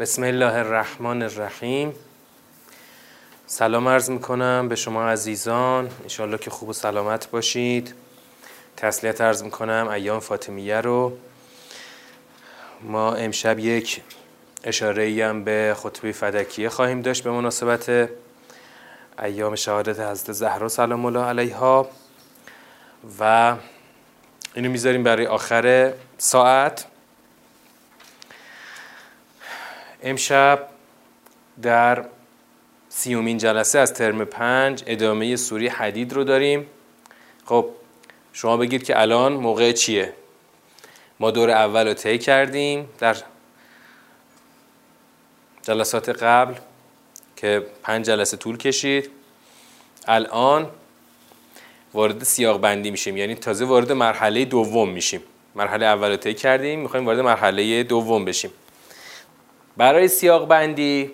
بسم الله الرحمن الرحیم. سلام عرض می‌کنم به شما عزیزان. انشاءالله که خوب و سلامت باشید. تسلیت عرض می‌کنم ایام فاطمیه رو. ما امشب یک اشاره هم به خطبه فدکیه خواهیم داشت به مناسبت ایام شهادت حضرت زهرا سلام الله علیها. و اینو می‌ذاریم برای آخر ساعت. امشب در سیومین جلسه از ترم پنج ادامه سوری حدید رو داریم. خب شما بگید که الان موقع چیه؟ ما دور اول رو طی کردیم در جلسات قبل که پنج جلسه طول کشید. الان وارد سیاق بندی میشیم یعنی تازه وارد مرحله دوم میشیم. مرحله اول رو طی کردیم می‌خوایم وارد مرحله دوم بشیم. برای سیاق بندی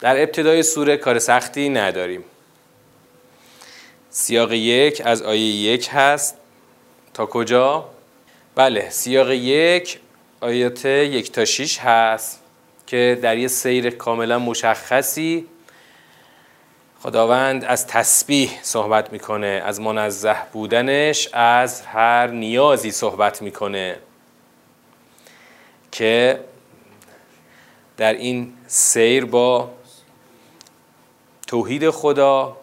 در ابتدای سوره کار سختی نداریم سیاق یک از آیه یک هست تا کجا؟ بله سیاق یک آیات یک تا شیش هست که در یه سیر کاملا مشخصی خداوند از تسبیح صحبت می‌کنه از منزه بودنش از هر نیازی صحبت می‌کنه که در این سیر با توحید خدا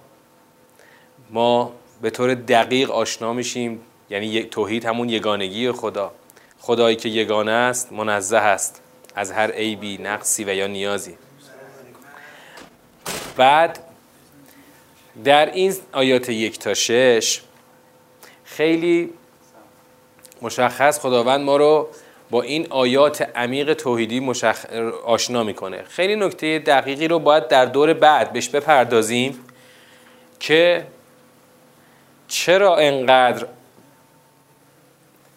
ما به طور دقیق آشنا میشیم. یعنی توحید همون یگانگی خدا. خدایی که یگانه است منزه است. از هر عیبی نقصی و یا نیازی. بعد در این آیات یک تا شش خیلی مشخص خداوند ما رو با این آیات عمیق توحیدی مشخ... آشنا می‌کنه. خیلی نکته دقیقی رو باید در دور بعد بهش بپردازیم که چرا انقدر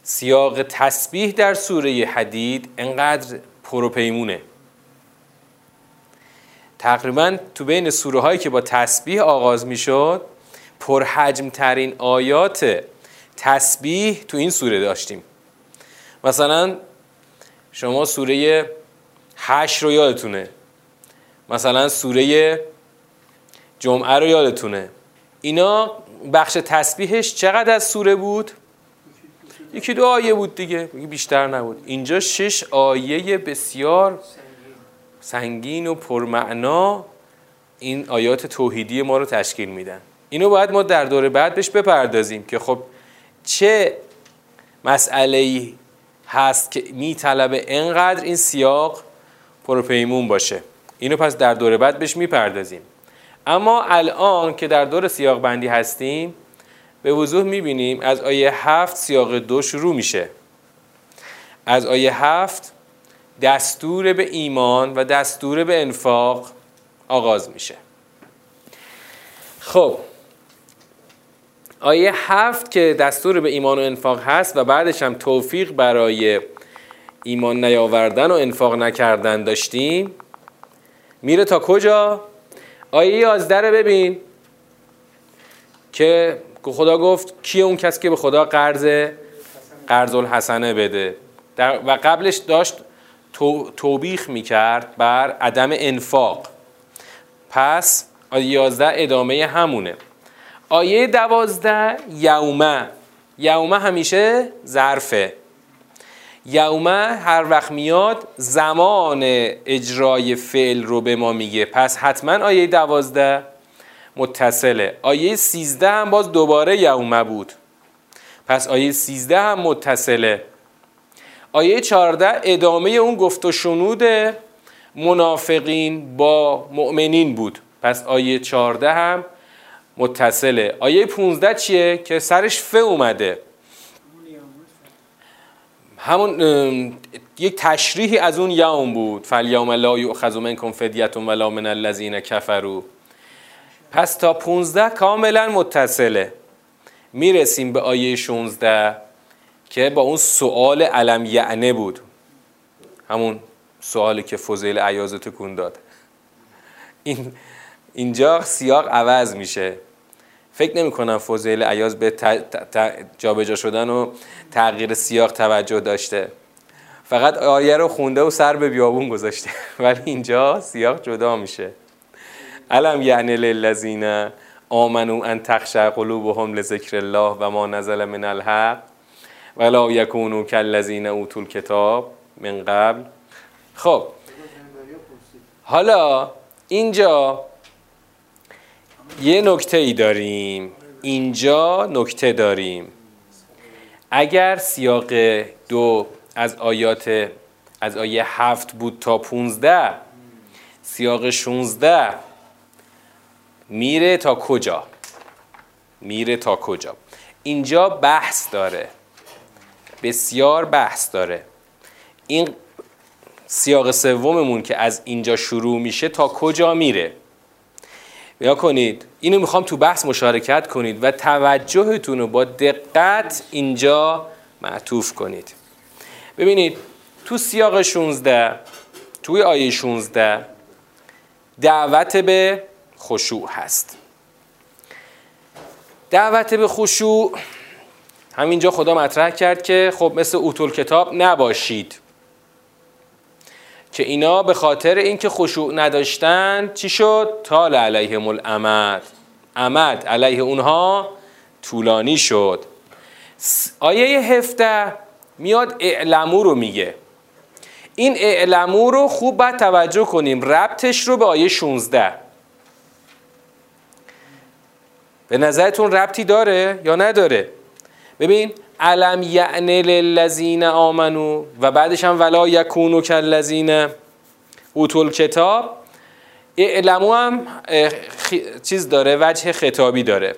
سیاق تسبیح در سوره حدید انقدر پروپیمونه. تقریبا تو بین سوره هایی که با تسبیح آغاز می‌شد پرحجم ترین آیات تسبیح تو این سوره داشتیم. مثلا شما سوره هش رو یادتونه. مثلا سوره جمعه رو یادتونه. اینا بخش تسبیحش چقدر از سوره بود؟ یکی دو آیه بود دیگه. بیشتر نبود. اینجا شش آیه بسیار سنگین و پرمعنا این آیات توحیدی ما رو تشکیل میدن. اینو باید ما در دوره بعد بهش بپردازیم که خب چه مسئله هست که میطلبه انقدر این سیاق پروپیمون باشه. اینو پس در دوره بعد بهش می‌پردازیم. اما الان که در دور سیاق بندی هستیم به وضوح می‌بینیم از آیه هفت سیاق دو شروع میشه. از آیه هفت دستور به ایمان و دستور به انفاق آغاز میشه. خب آیه هفت که دستور به ایمان و انفاق هست و بعدش هم توفیق برای ایمان نیاوردن و انفاق نکردن داشتیم میره تا کجا؟ آیه یازده رو ببین که خدا گفت کیه اون کسی که به خدا قرض قرض الحسنه بده. و قبلش داشت تو، توبیخ می‌کرد بر عدم انفاق. پس آیه یازده ادامه همونه. آیه دوازده یومه. یومه همیشه ظرفه. یومه هر وقت میاد زمان اجرای فعل رو به ما میگه. پس حتما آیه دوازده متصله. آیه سیزده هم باز دوباره یومه بود. پس آیه سیزده هم متصله. آیه چارده ادامه اون گفت و شنود منافقین با مؤمنین بود. پس آیه چارده هم متصله. آیه 15 چیه؟ که سرش ف اومده. همون یک تشریحی از اون یوم بود. فالیوم لا یؤخذ منکم فدیه ولا من الذین کفروا. پس تا 15 کاملا متصله. می‌رسیم به آیه 16 که با اون سوال علم یعنه بود. همون سوالی که فضیل عیاز تکون داد. این اینجا سیاق عوض میشه. فکر نمی کنم فضیل عیاز به جابجا شدن و تغییر سیاق توجه داشته. فقط آیه رو خونده و سر به بیابون گذاشته. ولی اینجا سیاق جدا میشه. علم یعنی للذین آمنو ان تخشع قلوبهم لذکر الله و ما نزل من الحق ولا یکونو کالذین اوتوا الکتاب من قبل. خب. حالا اینجا یه نکته ای داریم. اینجا نکته داریم. اگر سیاق دو از آیات از آیه هفت بود تا پونزده سیاق شونزده میره تا کجا؟ میره تا کجا؟ اینجا بحث داره. بسیار بحث داره. این سیاق سوممون که از اینجا شروع میشه تا کجا میره؟ یا کنید. اینو می‌خوام تو بحث مشارکت کنید و توجهتون رو با دقت اینجا معطوف کنید. ببینید تو سیاق 16 توی آیه 16 دعوت به خشوع هست. دعوت به خشوع همینجا خدا مطرح کرد که خب مثل اوتول کتاب نباشید. که اینا به خاطر اینکه خشوع نداشتن چی شد؟ تال علیهم الامد. امد علیه اونها طولانی شد. آیه هفته میاد اعلمو رو میگه. این اعلمو رو خوب باید توجه کنیم. ربطش رو به آیه 16 به نظرتون ربطی داره یا نداره؟ ببین علم یعنی للذین آمنو و بعدش هم ولا یکونو کالذین اوتول کتاب اعلمو هم چیز داره وجه خطابی داره.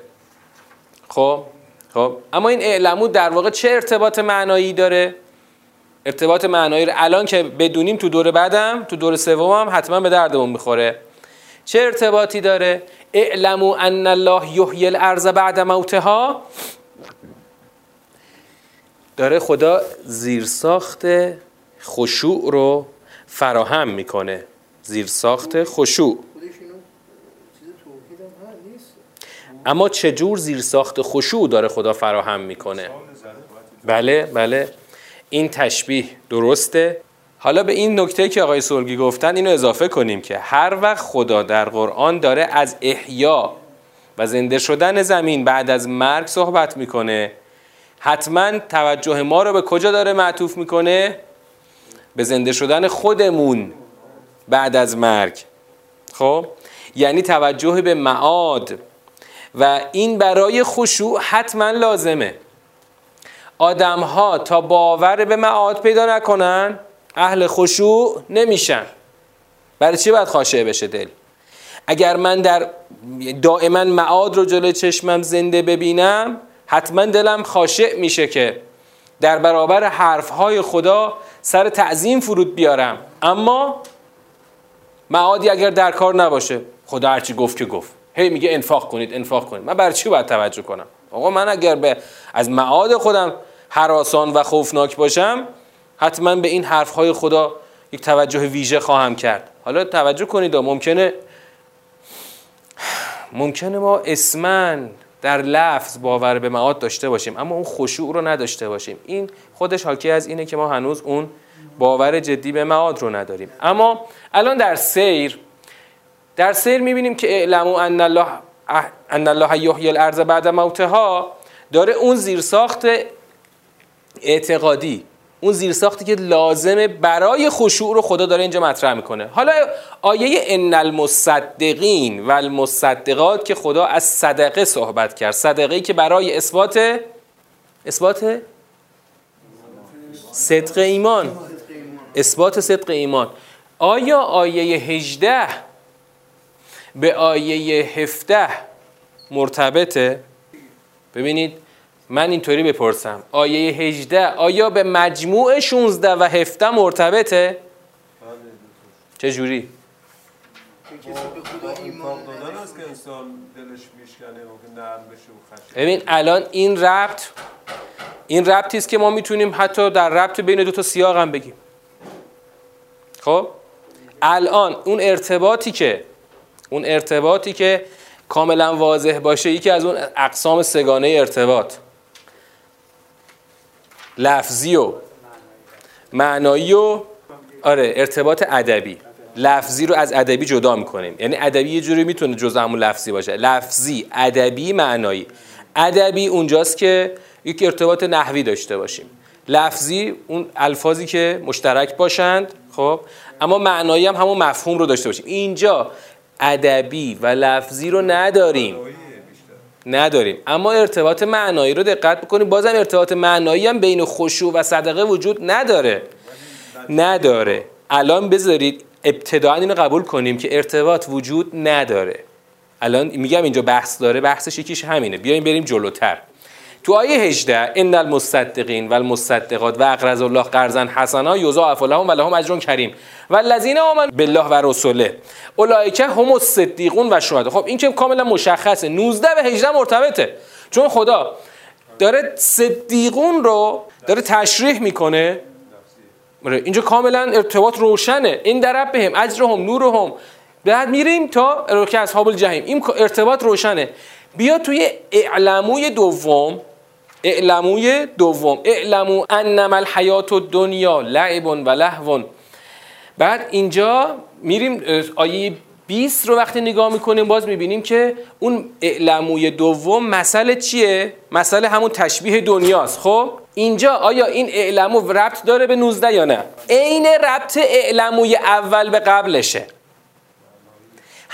خب خب. اما این اعلمو در واقع چه ارتباط معنایی داره؟ ارتباط معنایی رو الان که بدونیم تو دور بعدم تو دور سومم حتما به دردمون می‌خوره. چه ارتباطی داره؟ اعلمو ان الله یحیی الارض بعد موتها. داره خدا زیرساخت خشوع رو فراهم می‌کنه. زیرساخت خشوع. اما چجور زیرساخت خشوع داره خدا فراهم می‌کنه؟ بله بله. این تشبیه درسته. حالا به این نکته که آقای سلگی گفتن اینو اضافه کنیم که هر وقت خدا در قرآن داره از احیا و زنده شدن زمین بعد از مرگ صحبت می‌کنه حتما توجه ما رو به کجا داره معطوف می‌کنه؟ به زنده شدن خودمون بعد از مرگ. خب؟ یعنی توجه به معاد. و این برای خشوع حتما لازمه. آدم ها تا باور به معاد پیدا نکنن اهل خشوع نمیشن. برای چی باید خاشعه بشه دل؟ اگر من در دائما معاد رو جلوی چشمم زنده ببینم حتما دلم خاشع میشه که در برابر حرفهای خدا سر تعظیم فرود بیارم. اما معادی اگر در کار نباشه خدا هرچی گفت که گفت. هی میگه انفاق کنید انفاق کنید. من برای چی باید توجه کنم؟ آقا من اگر به از معاد خودم حراسان و خوفناک باشم حتما به این حرفهای خدا یک توجه ویژه خواهم کرد. حالا توجه کنید ممکنه ممکنه ما اسمن در لفظ باور به معاد داشته باشیم اما اون خشوع رو نداشته باشیم. این خودش حاکی از اینه که ما هنوز اون باور جدی به معاد رو نداریم. اما الان در سیر در سیر می‌بینیم که اعلمو ان الله ان الله یحیی الارض بعد موتها داره اون زیرساخت اعتقادی اون زیرساختی که لازمه برای خشوع رو خدا داره اینجا مطرح می‌کنه. حالا آیه ان المصدقین و المصدقات که خدا از صدقه صحبت کرد. صدقه که برای اثبات اثبات صدق ایمان. اثبات صدق ایمان. آیا آیه 18 به آیه 17 مرتبطه؟ ببینید من اینطوری بپرسم آیه 18 آیا به مجموع 16 و 17 مرتبطه؟ چه جوری؟ ببین الان این ربط این ربطی است که ما می‌تونیم حتی در ربط بین دو تا سیاق هم بگیم خب الان اون ارتباطی که اون ارتباطی که کاملا واضح باشه یکی از اون اقسام سگانه ارتباط لفظی و معنایی و آره ارتباط ادبی. لفظی رو از ادبی جدا می‌کنیم. یعنی ادبی یه جوری می‌تونه جزء همون لفظی باشه. لفظی ادبی معنایی. ادبی اونجاست که یک ارتباط نحوی داشته باشیم. لفظی اون الفاظی که مشترک باشند خب؟ اما معنایی هم همون مفهوم رو داشته باشیم. اینجا ادبی و لفظی رو نداریم. نداریم. اما ارتباط معنایی رو دقت بکنیم. بازم ارتباط معنایی هم بین خشوع و صدقه وجود نداره. نداره. الان بذارید ابتداعا اینو قبول کنیم که ارتباط وجود نداره. الان میگم اینجا بحث داره بحثش یکیش همینه. بیایم بریم جلوتر. تو آیه 18 ان المصدقین و و اقرض الله قرضا حسنا یضاعف لهم و لهم اجر کریم و الذین آمنوا بالله و رسوله اولئک هم الصدیقون و شهدا خب این که کاملا مشخصه. 19 و 18 مرتبطه. چون خدا داره صدیقون رو داره تشریح می‌کنه. آره، اینجا کاملا ارتباط روشنه. این در بهم اجرهم نورهم. بعد میریم تا که اصحاب الجحیم. این ارتباط روشنه. بیا توی اعلموی دوم. اعلموی دوم. اعلمو انما الحیات الدنیا لعب و لهو بعد اینجا میریم آیه 20 رو وقتی نگاه می‌کنیم باز می‌بینیم که اون اعلموی دوم مسئله چیه؟ مسئله همون تشبیه دنیاست. خب؟ اینجا آیا این اعلمو ربط داره به 19 یا نه؟ عین ربط اعلموی اول به قبلشه.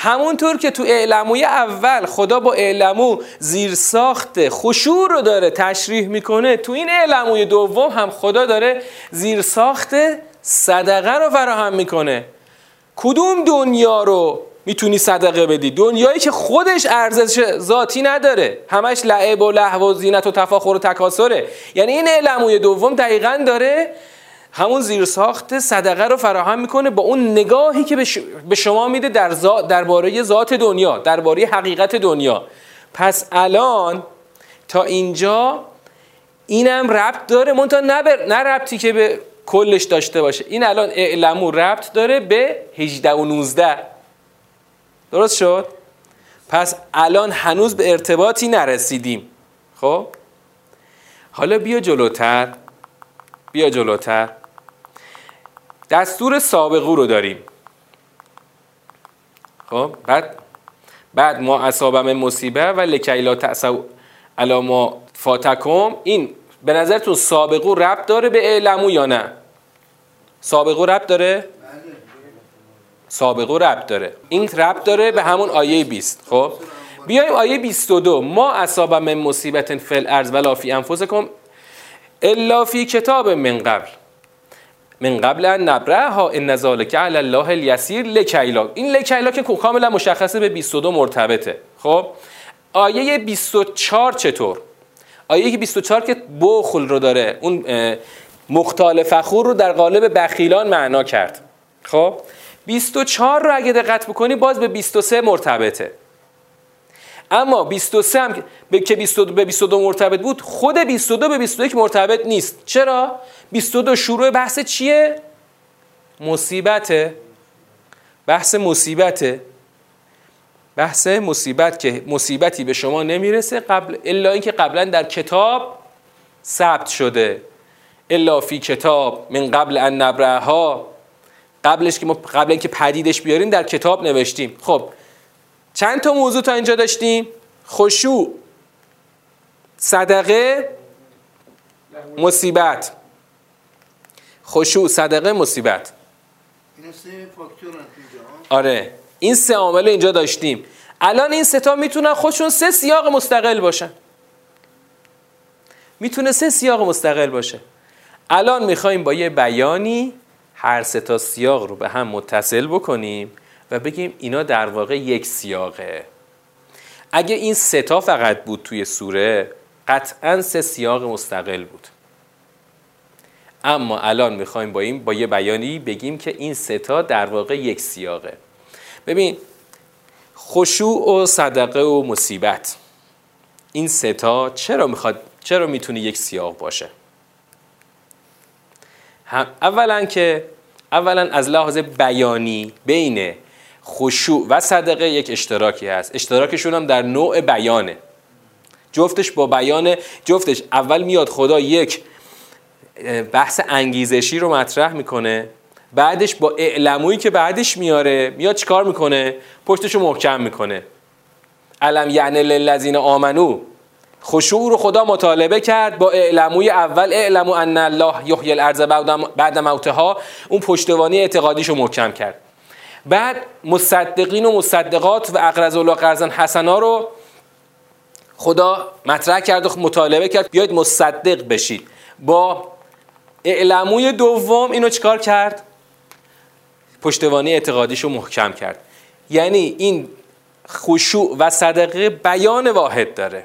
همونطور که تو اعلموی اول خدا با اعلمو زیر ساخت خشوع رو داره تشریح می‌کنه تو این اعلموی دوم هم خدا داره زیر ساخت صدقه رو فراهم می‌کنه. کدوم دنیا رو می‌تونی صدقه بدی؟ دنیایی که خودش ارزش ذاتی نداره. همش لعب و لحو و زینت و تفاخر و تکاسره یعنی این اعلموی دوم دقیقا داره همون زیرساخت صدقه رو فراهم می‌کنه با اون نگاهی که به شما میده در درباره ذات دنیا درباره حقیقت دنیا. پس الان تا اینجا اینم ربط داره منتها نه, نه ربطی که به کلش داشته باشه. این الان اعلمو ربط داره به 18 و 19 درست شد؟ پس الان هنوز به ارتباطی نرسیدیم. خب؟ حالا بیا جلوتر. بیا جلوتر. دستور سابقو رو داریم. خب بعد بعد ما اصابم مصیبه و لکیلا تأسو علا ما فاتکم. این به نظرتون سابقو ربط داره به اعلمو یا نه؟ سابقو ربط داره؟ سابقو ربط داره. این ربط داره به همون آیه 20 خب بیایم آیه 22 ما اصابم مصیبت فل ارز ولا فی انفسکم الا فی کتاب من قبل. من قبل ان ها ان ذالک علی الله الیسیر لکیلا این لکیلا که کاملا مشخصه به 22 مرتبطه خب آیه 24 چطور آیه 24 که بخل رو داره اون مختال فخور رو در قالب بخیلان معنا کرد خب 24 رو اگه دقت بکنی باز به 23 مرتبطه اما 23 هم که 22 به 22 مرتبط بود خود 22 به 21 مرتبط نیست چرا 22 شروع بحث چیه؟ مصیبته. بحث مصیبته. بحث مصیبت که مصیبتی به شما نمی‌رسه قبل الا اینکه قبلا در کتاب ثبت شده. الا فی کتاب من قبل ان نبرها قبلش که ما قبل اینکه پدیدش بیاریم در کتاب نوشتیم. خب چند تا موضوع تا اینجا داشتیم؟ خشوع. صدقه. مصیبت. خشوع صدقه مصیبت. آره. این سه عامل اینجا داشتیم. الان این سه تا می‌تونن خودشون سه سیاق مستقل باشن. می‌تونه سه سیاق مستقل باشه. الان می‌خوایم با یه بیانی هر سه تا سیاق رو به هم متصل بکنیم و بگیم اینا در واقع یک سیاقه. اگه این سه تا فقط بود توی سوره قطعا سه سیاق مستقل بود. اما الان می‌خوایم با این با یه بیانی بگیم که این سه تا در واقع یک سیاقه. ببین خشوع و صدقه و مصیبت این سه تا چرا می‌خواد چرا می‌تونه یک سیاق باشه؟ هم اولا که اولا از لحاظ بیانی بین خشوع و صدقه یک اشتراکی هست. اشتراکشون هم در نوع بیانه. جفتش با بیان جفتش اول میاد خدا یک بحث انگیزشی رو مطرح می‌کنه. بعدش با اعلمویی که بعدش میاره میاد چیکار می‌کنه؟ پشتشو محکم می‌کنه. علم یعنی للذین آمنو. خشوع رو خدا مطالبه کرد با اعلموی اول اعلمو ان الله یحیی الارض بعد موتها اون پشتوانی اعتقادیشو محکم کرد. بعد مصدقین و مصدقات و اقرض الله قرضا حسنا رو خدا مطرح کرد و مطالبه کرد بیاید مصدق بشید با اعلموی دوم اینو چیکار کرد؟ پشتوانی اعتقادیشو محکم کرد. یعنی این خشوع و صدقه بیان واحد داره.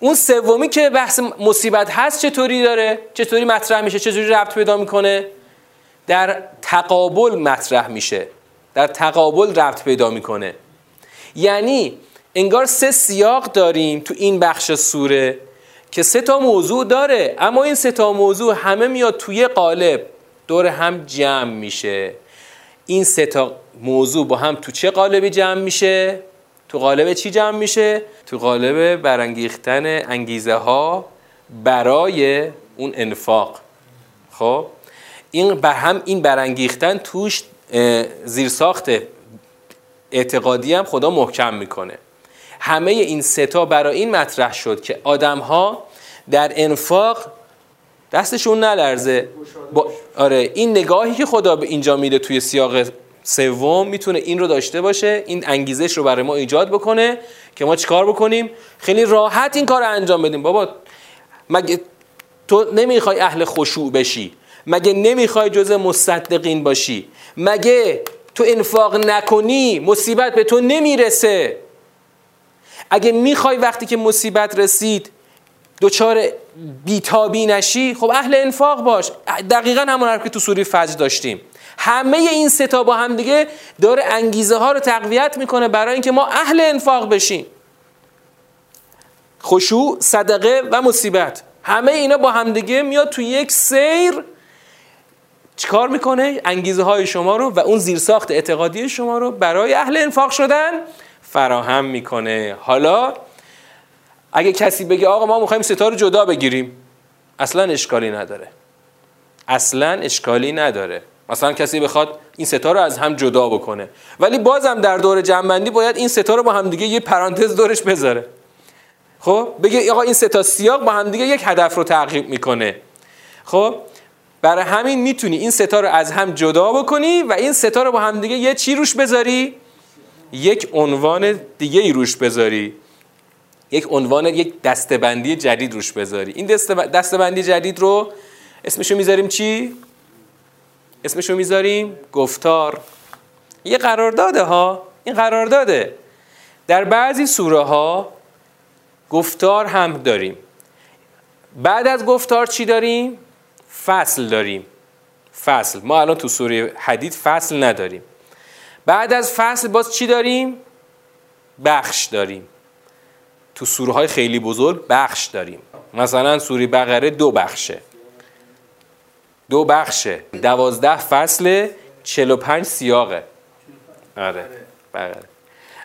اون سومی که بحث مصیبت هست چطوری داره؟ چطوری مطرح میشه؟ چطوری ربط پیدا می‌کنه؟ در تقابل مطرح میشه. در تقابل ربط پیدا می‌کنه. یعنی انگار سه سیاق داریم تو این بخش سوره. که سه تا موضوع داره. اما این سه تا موضوع همه میاد توی قالب. دور هم جمع میشه. این سه تا موضوع با هم تو چه قالبی جمع میشه؟ تو قالب چی جمع میشه؟ تو قالب برانگیختن انگیزه ها برای اون انفاق. خب؟ این بر هم این برانگیختن توش زیرساخت اعتقادی هم خدا محکم می‌کنه. همه این ستا برای این مطرح شد که آدم ها در انفاق دستشون نلرزه. با آره این نگاهی که خدا به اینجا میده توی سیاق سوم می‌تونه این رو داشته باشه این انگیزش رو برای ما ایجاد بکنه که ما چیکار بکنیم؟ خیلی راحت این کار رو انجام بدیم. بابا مگه تو نمی‌خوای اهل خشوع بشی؟ مگه نمی‌خوای جز مصدقین باشی؟ مگه تو انفاق نکنی مصیبت به تو نمی‌رسه؟ اگه می‌خوای وقتی که مصیبت رسید دوچار بیتابی نشی خب اهل انفاق باش. دقیقا همون حرف که تو سوری فجر داشتیم. همه این ستا با هم دیگه داره انگیزه ها رو تقویت می‌کنه برای اینکه ما اهل انفاق بشیم. خشوع صدقه و مصیبت. همه اینا با هم دیگه میاد تو یک سیر. چیکار می‌کنه؟ انگیزه های شما رو و اون زیرساخت اعتقادی شما رو برای اهل انفاق شدن. فراهم می‌کنه. حالا اگه کسی بگه آقا ما می‌خوایم ستا رو جدا بگیریم اصلا اشکالی نداره. اصلا اشکالی نداره. مثلا کسی بخواد این ستا رو از هم جدا بکنه. ولی بازم در دور جنبندی باید این ستا رو با هم دیگه یه پرانتز دورش بذاره. خب؟ بگه آقا این ستا سیاق با هم دیگه یک هدف رو تعقیب می‌کنه. خب؟ برای همین می‌تونی این ستا رو از هم جدا بکنی و این ستا رو با هم دیگه یه چی روش بذاری؟ یک عنوان دیگه ای روش بذاری. یک عنوان یک دستبندی جدید روش بذاری. این دستبندی جدید رو اسمشو می‌ذاریم چی؟ اسمشو می‌ذاریم گفتار. یه قرارداده ها. این قرارداده در بعضی سوره ها گفتار هم داریم. بعد از گفتار چی داریم؟ فصل داریم. فصل. ما الان تو سوره حدید فصل نداریم. بعد از فصل باز چی داریم؟ بخش داریم. تو سوره های خیلی بزرگ بخش داریم. مثلا سوره بقره دو بخشه. دو بخشه. دوازده فصل چل و پنج سیاقه. آره بقره.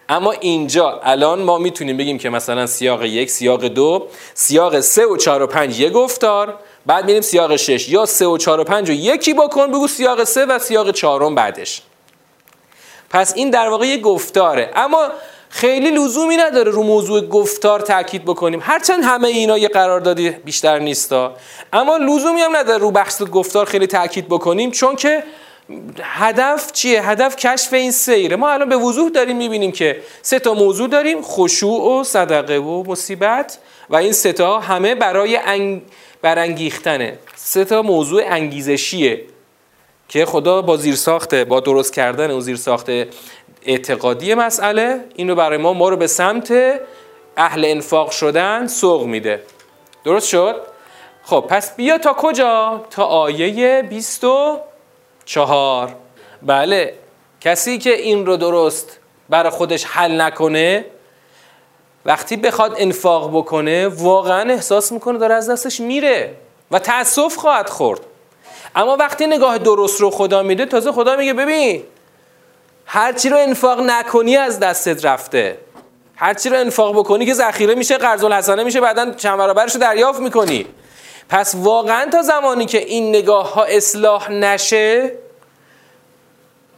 اما اینجا الان ما می‌تونیم بگیم که مثلا سیاق یک سیاق دو سیاق سه و چهار و پنج یک گفتار. بعد میریم سیاق شش. یا سه و چهار و پنج و یکی بکن بگو سیاق سه و سیاق چهارم بعدش. پس این در واقع یک گفتاره. اما خیلی لزومی نداره رو موضوع گفتار تاکید بکنیم. هرچند همه اینا یه قراردادی بیشتر نیستا. اما لزومی هم نداره رو بحث گفتار خیلی تاکید بکنیم چون که هدف چیه؟ هدف کشف این سیره. ما الان به وضوح داریم می‌بینیم که سه تا موضوع داریم خشوع و صدقه و مصیبت. و این سه تا همه برای انگ... برانگیختنه. سه تا موضوع انگیزشیه. که خدا با زیر ساخته با درست کردن اون زیر ساخته اعتقادی مسئله این رو برای ما ما رو به سمت اهل انفاق شدن سوق میده درست شد؟ خب پس بیا تا کجا؟ تا آیه 24 بله کسی که این رو درست برای خودش حل نکنه وقتی بخواد انفاق بکنه واقعا احساس می‌کنه داره از دستش میره و تأسف خواهد خورد اما وقتی نگاه درست رو خدا میده تازه خدا میگه ببین هرچی رو انفاق نکنی از دستت رفته. هرچی رو انفاق بکنی که ذخیره میشه قرض الحسنه میشه بعدا چند برابرش رو دریافت می‌کنی. پس واقعا تا زمانی که این نگاه ها اصلاح نشه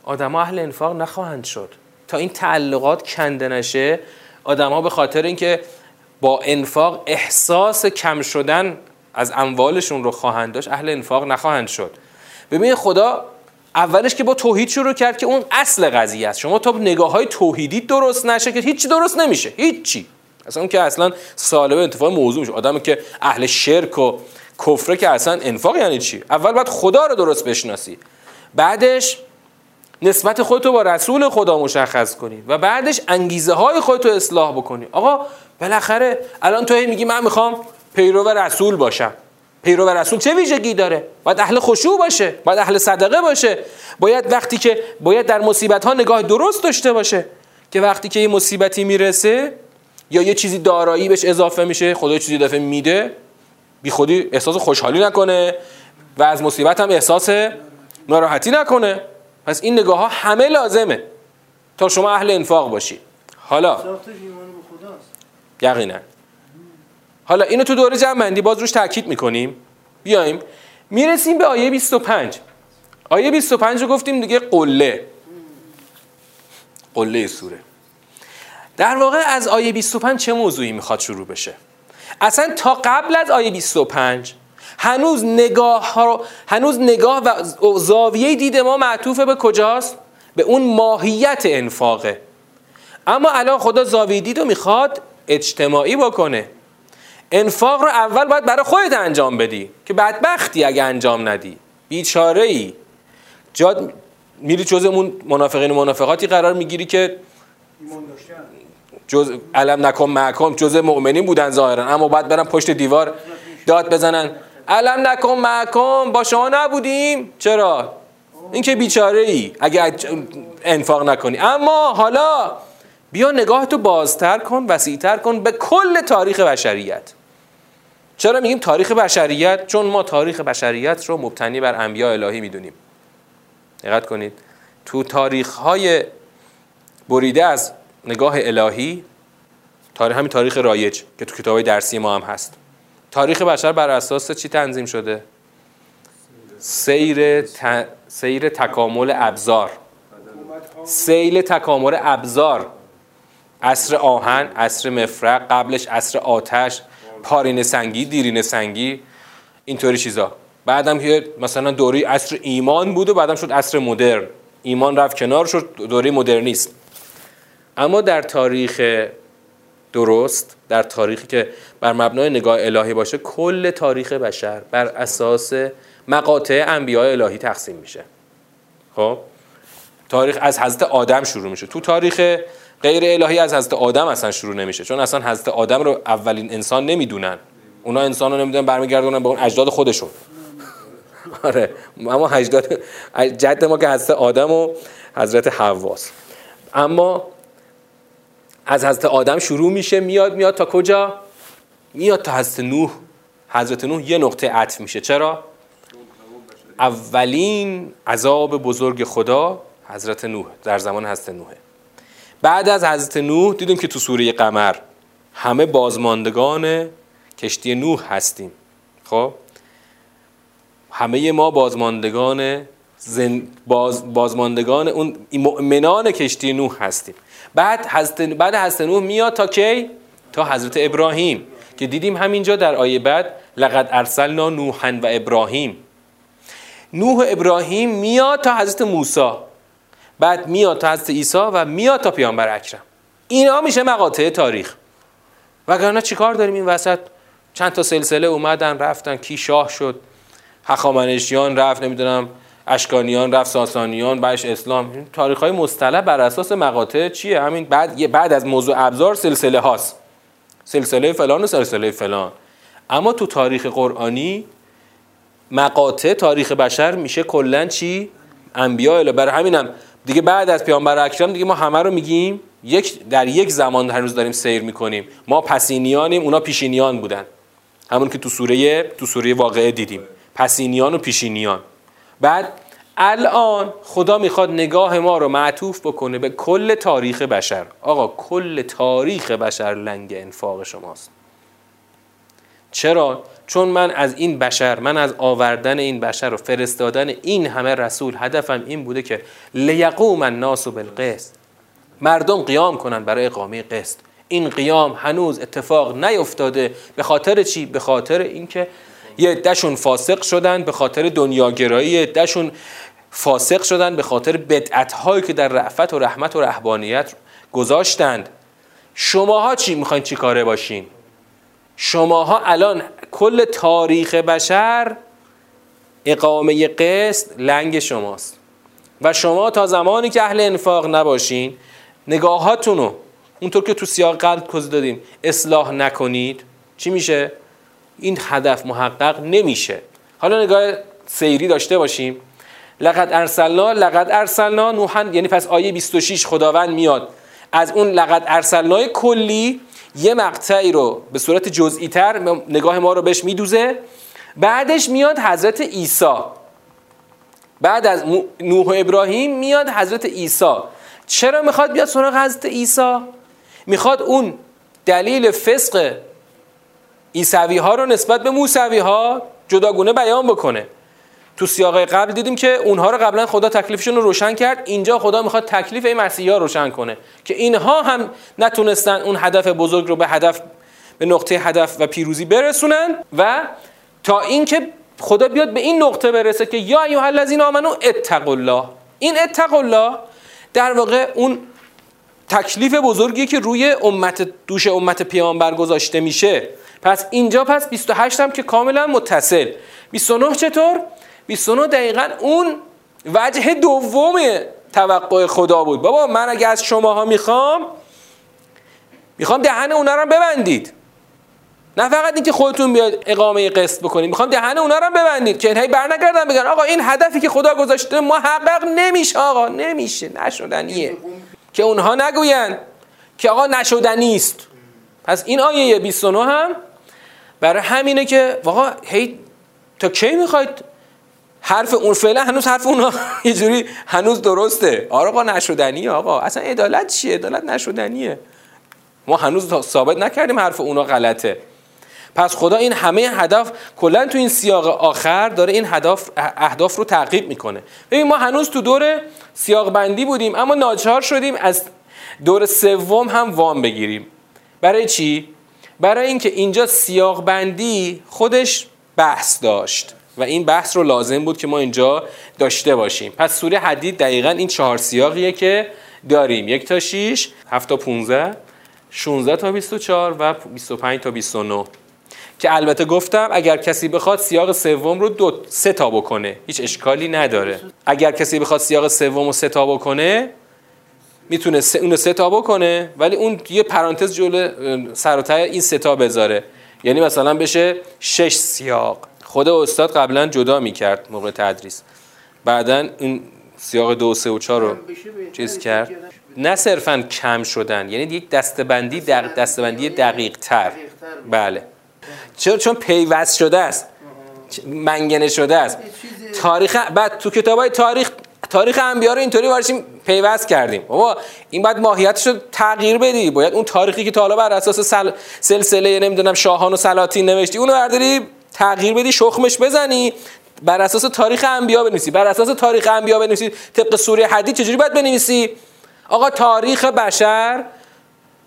آدم اهل انفاق نخواهند شد. تا این تعلقات کنده نشه آدم ها به خاطر اینکه با انفاق احساس کم شدن از اموالشون رو خواهند داشت اهل انفاق نخواهند شد. ببین خدا اولش که با توحید شروع کرد که اون اصل قضیه است. شما تا نگاه های توحیدی درست نشه که هیچی درست نمیشه. هیچی. اصلا اون که اصلا سالبه انتفاع موضوع میشه. آدمی که اهل شرک و کفره که اصلا انفاق یعنی چی؟ اول باید خدا رو درست بشناسی. بعدش نسبت خودتو با رسول خدا مشخص کنی و بعدش انگیزه های خودتو اصلاح بکنی. آقا بالاخره الان تو میگی من می‌خوام پیرو رسول باشم. پیرو رسول چه ویژگی داره؟ باید اهل خشوع باشه باید اهل صدقه باشه. باید وقتی که باید در مصیبت ها نگاه درست داشته باشه که وقتی که یه مصیبتی می‌رسه یا یه چیزی دارایی بهش اضافه میشه خدا چیزی دفعه میده بی خودی احساس خوشحالی نکنه و از مصیبت هم احساس ناراحتی نکنه. پس این نگاه ها همه لازمه تا شما اهل انفاق باشی. حالا یقینا. حالا اینو تو دوره جمع بندی باز روش تاکید می‌کنیم. بیایم. می‌رسیم به آیه 25 آیه 25 رو گفتیم دیگه قله. قله سوره. در واقع از آیه 25 چه موضوعی می‌خواد شروع بشه؟ اصلا تا قبل از آیه 25 هنوز نگاه ها هنوز نگاه و زاویه دید ما معطوف به کجاست؟ به اون ماهیت انفاقه. اما الان خدا زاویه دید رو می‌خواد اجتماعی بکنه. انفاق رو اول باید برای خودت انجام بدی که بدبختی اگه انجام ندی. بیچاره ای جاد میری جز اون منافقین و منافقاتی قرار می‌گیری که جز علم نکن محکم جز مؤمنین بودن ظاهرا. اما باید برن پشت دیوار داد بزنن. علم نکن محکم با شما نبودیم. چرا؟ این که بیچاره ای اگه انفاق نکنی. اما حالا بیا نگاهتو بازتر کن وسیعتر کن به کل تاریخ بشریت. چرا میگیم تاریخ بشریت؟ چون ما تاریخ بشریت رو مبتنی بر انبیاء الهی می‌دونیم. دقت کنید. تو تاریخ های بریده از نگاه الهی تاریخ همین تاریخ رایج که تو کتاب درسی ما هم هست. تاریخ بشر بر اساس چی تنظیم شده؟ سیر, سیر تکامل ابزار. سیل تکامل ابزار. عصر آهن عصر مفرق قبلش عصر آتش. پارین سنگی دیرین سنگی اینطوری چیزا. بعدم که مثلا دوری عصر ایمان بود و بعدم شد عصر مدرن. ایمان رفت کنار شد دوره مدرنیست اما در تاریخ درست در تاریخی که بر مبنای نگاه الهی باشه کل تاریخ بشر بر اساس مقاطع انبیاء الهی تقسیم میشه. خب؟ تاریخ از حضرت آدم شروع میشه. تو تاریخ غیر الهی از حضرت آدم اصلا شروع نمیشه. چون اصلا حضرت آدم رو اولین انسان نمی‌دونن. اونا انسان رو نمی‌دونن برمیگردونن به اون اجداد خودشون. آره. اما اجداد جد ما که حضرت آدم و حضرت حواس. اما از حضرت آدم شروع میشه میاد میاد تا کجا؟ میاد تا حضرت نوح. حضرت نوح یه نقطه عطف میشه. چرا؟ اولین عذاب بزرگ خدا حضرت نوح در زمان حضرت نوحه. بعد از حضرت نوح دیدیم که تو سوره قمر همه بازماندگان کشتی نوح هستیم. خب؟ همه ما بازماندگان زن... باز... بازماندگان اون مؤمنان کشتی نوح هستیم. بعد حضرت بعد حضرت نوح میاد تا کی؟ تا حضرت ابراهیم که دیدیم همینجا در آیه بعد لقد ارسلنا نوحا و ابراهیم. نوح ابراهیم میاد تا حضرت موسی. بعد میاد تا حضرت عیسی و میاد تا پیامبر اکرم. اینا میشه مقاطع تاریخ. وگرنه چیکار داریم این وسط؟ چند تا سلسله اومدن رفتن کی شاه شد؟ هخامنشیان رفت نمی‌دونم اشکانیان رفت ساسانیان بعدش اسلام. تاریخ های مصطلح بر اساس مقاطع چیه؟ همین بعد بعد از موضوع ابزار سلسله هاست. سلسله فلان و سلسله فلان. اما تو تاریخ قرآنی مقاطع تاریخ بشر میشه کلا چی؟ انبیاء. برای همینم دیگه بعد از پیامبر اکرم دیگه ما همه رو میگیم یک در یک زمان هنوز داریم سیر می‌کنیم. ما پسینیانیم اونا پیشینیان بودن. همون که تو سوره تو سوره واقعه دیدیم. پسینیان و پیشینیان. بعد الان خدا می‌خواد نگاه ما رو معطوف بکنه به کل تاریخ بشر. آقا کل تاریخ بشر لنگ انفاق شماست. چرا؟ چون من از این بشر من از آوردن این بشر و فرستادن این همه رسول هدفم این بوده که لیقوم الناس بالقسط. مردم قیام کنن برای اقامه قسط. این قیام هنوز اتفاق نیفتاده به خاطر چی؟ به خاطر اینکه یه دشون فاسق شدن به خاطر دنیاگرایی دشون فاسق شدن به خاطر بدعت هایی که در رعفت و رحمت و رهبانیت گذاشتند. شماها چی؟ می‌خواین چی کاره باشین؟ شماها الان کل تاریخ بشر اقامه قسط لنگ شماست. و شما تا زمانی که اهل انفاق نباشین نگاهاتونو اونطور که تو سیاق قلب کز دادیم اصلاح نکنید. چی میشه؟ این هدف محقق نمیشه. حالا نگاه سیری داشته باشیم. لقد ارسلنا لقد ارسلنا نوحن یعنی پس آیه 26 خداوند میاد. از اون لقد ارسلنای کلی یه مقطعی رو به صورت جزئی تر نگاه ما رو بهش میدوزه. بعدش میاد حضرت عیسی. بعد از نوح و ابراهیم میاد حضرت عیسی. چرا می‌خواد بیاد سراغ حضرت عیسی؟ می‌خواد اون دلیل فسق عیسوی ها رو نسبت به موسوی ها جداگونه بیان بکنه. تو سیاق قبل دیدیم که اونها رو قبلا خدا تکلیفشون رو روشن کرد. اینجا خدا می‌خواد تکلیف این مسیحی ها روشن کنه که اینها هم نتونستن اون هدف بزرگ رو به هدف به نقطه هدف و پیروزی برسونن و تا اینکه خدا بیاد به این نقطه برسه که یا ایها الذین آمنو اتقوا الله. این اتقوا الله در واقع اون تکلیف بزرگی که روی امت دوش امت پیامبر گذاشته میشه. پس اینجا پس 28 هم که کاملا متصل. 29 چطور؟ 29 دقیقا اون وجه دوم توقع خدا بود. بابا من اگه از شماها می‌خوام می‌خوام دهن اونا رو ببندید. نه فقط اینکه خودتون بیاد اقامه قسط بکنید می‌خوام دهن اونا رو ببندید که اینهایی برنگردن بگن آقا این هدفی که خدا گذاشته محقق نمیشه آقا نمیشه نشدنیه. که اونها نگوین که آقا نشدنی است. پس این آیه 29 هم برای همینه که واقعا هی تا کی می‌خواید؟ حرف اون فعلا هنوز حرف اونا یه جوری هنوز درسته. آقا نشدنیه آقا. اصلا عدالت چیه؟ عدالت نشدنیه. ما هنوز ثابت نکردیم حرف اونا غلطه. پس خدا این همه هدف کلا تو این سیاق آخر داره این هدف اهداف رو تعقیب می‌کنه. ببین ما هنوز تو دور سیاق بندی بودیم اما ناچار شدیم از دور سوم هم وام بگیریم. برای چی؟ برای اینکه اینجا سیاق بندی خودش بحث داشت و این بحث رو لازم بود که ما اینجا داشته باشیم. پس سوره حدید دقیقا این چهار سیاقیه که داریم. یک تا 6 7 تا 15 16 تا 24 و 25 تا 29 که البته گفتم اگر کسی بخواد سیاق سوم رو دو سه تا بکنه هیچ اشکالی نداره. اگر کسی بخواد سیاق سوم رو سه تا بکنه می‌تونه اون سه تا بکنه ولی اون یه پرانتز جلو سر این سه تا بذاره. یعنی مثلا بشه شش سیاق. خود استاد قبلا جدا می‌کرد موقع تدریس. بعدا این سیاق دو سه و چهار رو چیز کرد. نه صرفا کم شدن یعنی یک دستبندی دق... دستبندی دقیق تر بله. چرا؟ چون پیوست شده است. منگنه شده است. تاریخ بعد تو کتاب های تاریخ تاریخ انبیا رو اینطوری وارشیم پیوست کردیم. بابا این بعد ماهیتش رو تغییر بدی. باید اون تاریخی که تا حالا بر اساس سل... سلسله نمی‌دونم شاهان و سلاطین نوشتی اونو برداری تغییر بدی شخمش بزنی. بر اساس تاریخ انبیا بنویسی. بر اساس تاریخ انبیا بنویسی. طبق سوره حدید چجوری باید بنویسی؟ آقا تاریخ بشر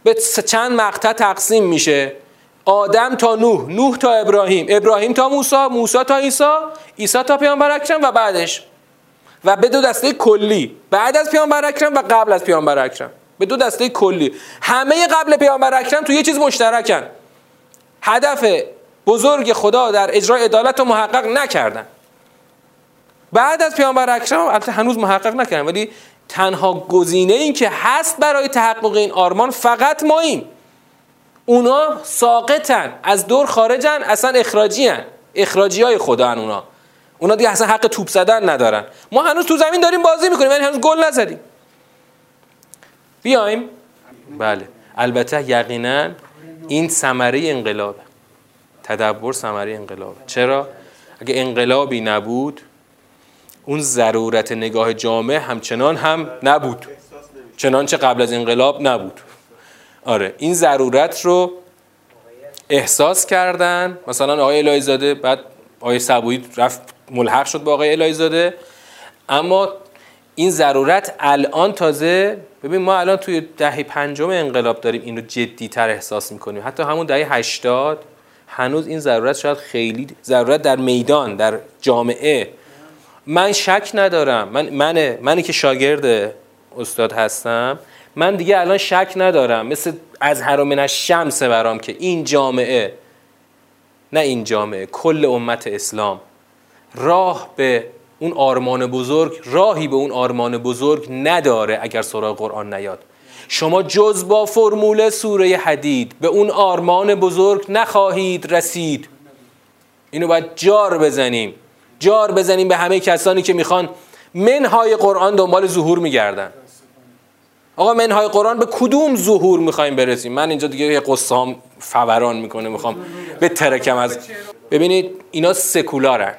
به چند مقطع تقسیم میشه. آدم تا نوح. نوح تا ابراهیم. ابراهیم تا موسی. موسی تا عیسی. عیسی تا پیامبر اکرم و بعدش. و به دو دسته کلی. بعد از پیامبر اکرم و قبل از پیامبر اکرم. به دو دسته کلی. همه قبل پیامبر اکرم تو یه چیز مشترکن. هدف بزرگ خدا در اجرای عدالت رو محقق نکردن. بعد از پیامبر اکرم البته هنوز محقق نکردن ولی تنها گزینه این که هست برای تحقق این آرمان فقط ماییم اونا ساقطن از دور خارجن اصلا اخراجی هن. اخراجی های خدا هن اونا. اونا دیگه اصلا حق توپ زدن ندارن. ما هنوز تو زمین داریم بازی می‌کنیم یعنی هنوز گل نزدیم. بیایم. بله. البته یقینا این ثمره انقلابه. تدبر ثمره انقلابه. چرا؟ اگه انقلابی نبود اون ضرورت نگاه جامعه همچنان هم نبود. چنانچه قبل از انقلاب نبود. آره این ضرورت رو احساس کردن. مثلا آقای الهی بعد آقای سبویی رفت ملحق شد با آقای الهی زاده اما این ضرورت الان تازه ببین ما الان توی دهه پنجم انقلاب داریم این رو جدی تر احساس می‌کنیم. حتی همون دهه 80 هنوز این ضرورت شاید خیلی ضرورت در میدان در جامعه. من شک ندارم. من من منی که شاگرد استاد هستم. من دیگه الان شک ندارم. مثل از هر شمس برام که این جامعه نه این جامعه کل امت اسلام. راه به اون آرمان بزرگ راهی به اون آرمان بزرگ نداره اگر سراغ قرآن نیاد. شما جز با فرمول سوره حدید به اون آرمان بزرگ نخواهید رسید. اینو باید جار بزنیم. جار بزنیم به همه کسانی که می‌خوان منهای قرآن دنبال ظهور میگردن. آقا منهای قرآن به کدوم ظهور می‌خوایم برسیم؟ من اینجا دیگه یه قصام فوران می‌کنه می‌خوام به ترکم از ببینید اینا سکولارن.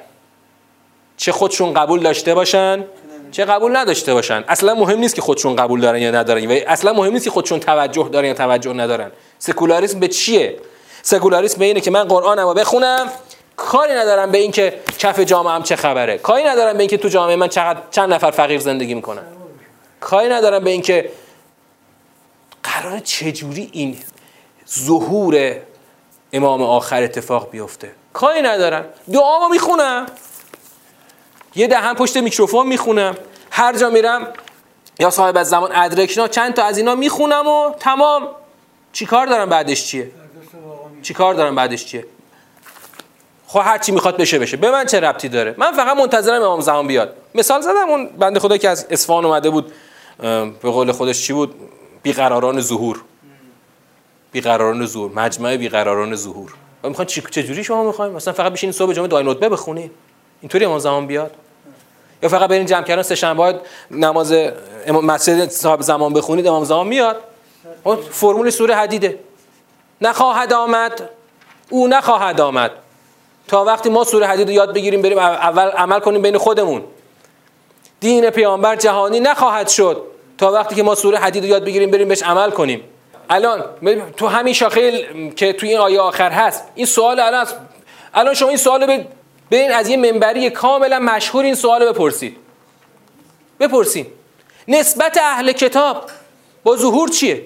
چه خودشون قبول داشته باشن؟ چه قبول نداشته باشن؟ اصلا مهم نیست که خودشون قبول دارن یا ندارن. و اصلا مهم نیست که خودشون توجه دارن یا توجه ندارن. سکولاریسم به چیه؟ سکولاریسم به اینه که من قرآنم رو بخونم کاری ندارم به اینکه کف جامعه هم چه خبره. کاری ندارم به اینکه تو جامعه من چقدر چند نفر فقیر زندگی می‌کنن. کاری ندارم به اینکه قرار چجوری این ظهور امام آخر اتفاق بیفته. کاری ندارم. دعامو می‌خونم. یه دهن پشت میکروفون می‌خونم. هر جا میرم یا صاحب از زمان ادرکنا چند تا از اینا می‌خونم و تمام. چیکار دارم بعدش چیه؟ چیکار دارم بعدش چیه؟ خب هر چی می‌خواد بشه بشه. به من چه ربطی داره؟ من فقط منتظرم امام زمان بیاد. مثال زدم اون بنده خدا که از اصفهان اومده بود به قول خودش چی بود؟ بیقراران ظهور. بیقراران ظهور. مجمع بیقراران ظهور. می‌خوان چه جوری شما می‌خواین؟ مثلا فقط بشین صبح جمعه دعای نطبه بخونید اینطوری امام زمان بیاد؟ یا فقط برین جمع کردن سه شنبه نماز مسجد صاحب زمان بخونید امام زمان میاد. اون فرمول سوره حدیده. نخواهد آمد. او نخواهد آمد. تا وقتی ما سوره حدید یاد بگیریم بریم اول عمل کنیم بین خودمون. دین پیامبر جهانی نخواهد شد. تا وقتی که ما سوره حدید یاد بگیریم بریم بهش عمل کنیم. الان تو همین شاخه که توی این آیه آخر هست. این سوال الان الان شما این سوال رو برین از یه منبری کاملا مشهور این سوال بپرسید. بپرسید نسبت اهل کتاب با ظهور چیه؟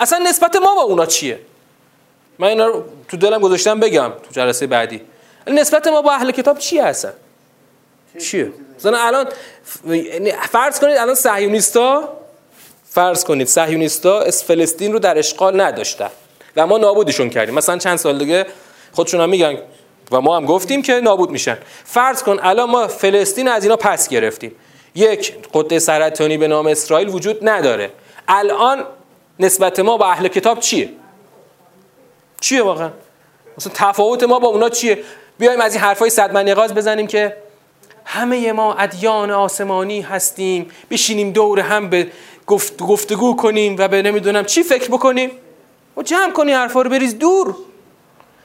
اصلا نسبت ما با اونا چیه؟ من اینا رو تو دلم گذاشتم بگم تو جلسه بعدی. نسبت ما با اهل کتاب چیه اصلا؟ چیه؟ مثلا الان فرض کنید الان صهیونیستا فرض کنید صهیونیستا فلسطین رو در اشغال نداشتن. و ما نابودشون کردیم. مثلا چند سال دیگه خودشون هم میگن و ما هم گفتیم که نابود میشن. فرض کن الان ما فلسطین از اینا پس گرفتیم. یک قطعه سرطانی به نام اسرائیل وجود نداره. الان نسبت ما با اهل کتاب چیه؟ چیه واقعا؟ مثلا تفاوت ما با اونا چیه؟ بیایم از این حرفای صد منیقاز بزنیم که همه ما ادیان آسمانی هستیم. بشینیم دور هم به گفت گفتگو کنیم و به نمی‌دونم چی فکر بکنیم. و جمع کنی حرفا رو بریز دور.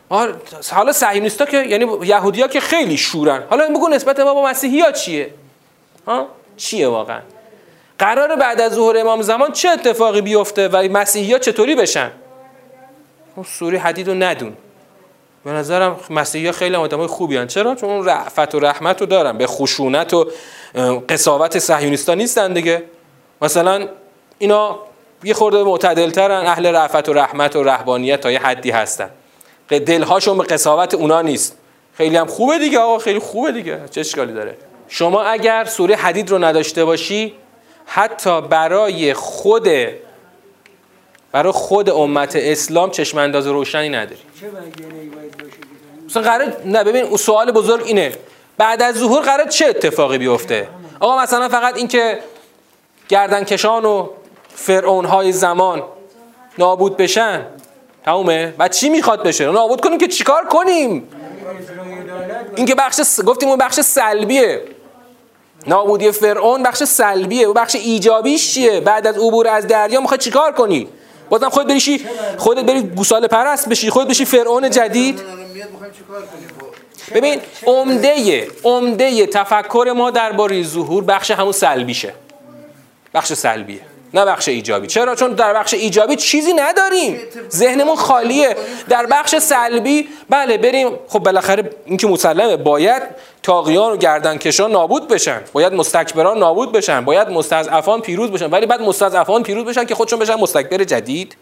حالا صهیونیستا که یعنی یهودیا که خیلی شورن. حالا بگو نسبت ما با مسیحی ها چیه؟ ها چیه واقعا؟ قرار بعد از ظهور امام زمان چه اتفاقی بیفته و مسیحی ها چطوری بشن؟ اون سوری حدید رو ندون. به نظرم مسیحی خیلی آدمای خوبی هن. چرا؟ چون اون رعفت و رحمت رو دارن. به خشونت و قصاوت صهیونیستا نیستن دیگه. مثلا اینا یه خورده معتدلترن اهل رعفت و رحمت و رهبانیت تا یه حدی هستن. دلهاشون به قصاوت اونا نیست. خیلی هم خوبه دیگه آقا خیلی خوبه دیگه. چه اشکالی داره؟ شما اگر سوره حدید رو نداشته باشی حتی برای خود برای خود امت اسلام چشم انداز روشنی نداری. مثلا قرار نه ببین سوال بزرگ اینه. بعد از ظهور قرار چه اتفاقی بیفته؟ آقا مثلا فقط اینکه گردنکشان و فرعون های زمان نابود بشن. تمومه. بعد چی می‌خواد بشه؟ نابود کنیم که چیکار کنیم؟ این که بخش گفتیم اون بخش سلبیه. نابودی فرعون بخش سلبیه. و بخش ایجابیش چیه؟ بعد از عبور از دریا می‌خواد چیکار کنی؟ بازم خودت بریشی خودت بری گوساله پرست بشی. خودت بشی فرعون جدید. ببین عمده عمده تفکر ما درباره ظهور بخش همون سلبیشه. بخش سلبیه. نه بخش ایجابی. چرا؟ چون در بخش ایجابی چیزی نداریم. ذهنمون خالیه. در بخش سلبی بله بریم. خب بالاخره این که مسلمه باید تاقیان و گردنکشان نابود بشن. باید مستکبران نابود بشن. باید مستضعفان پیروز بشن. ولی بعد مستضعفان پیروز بشن که خودشون بشن مستکبر جدید.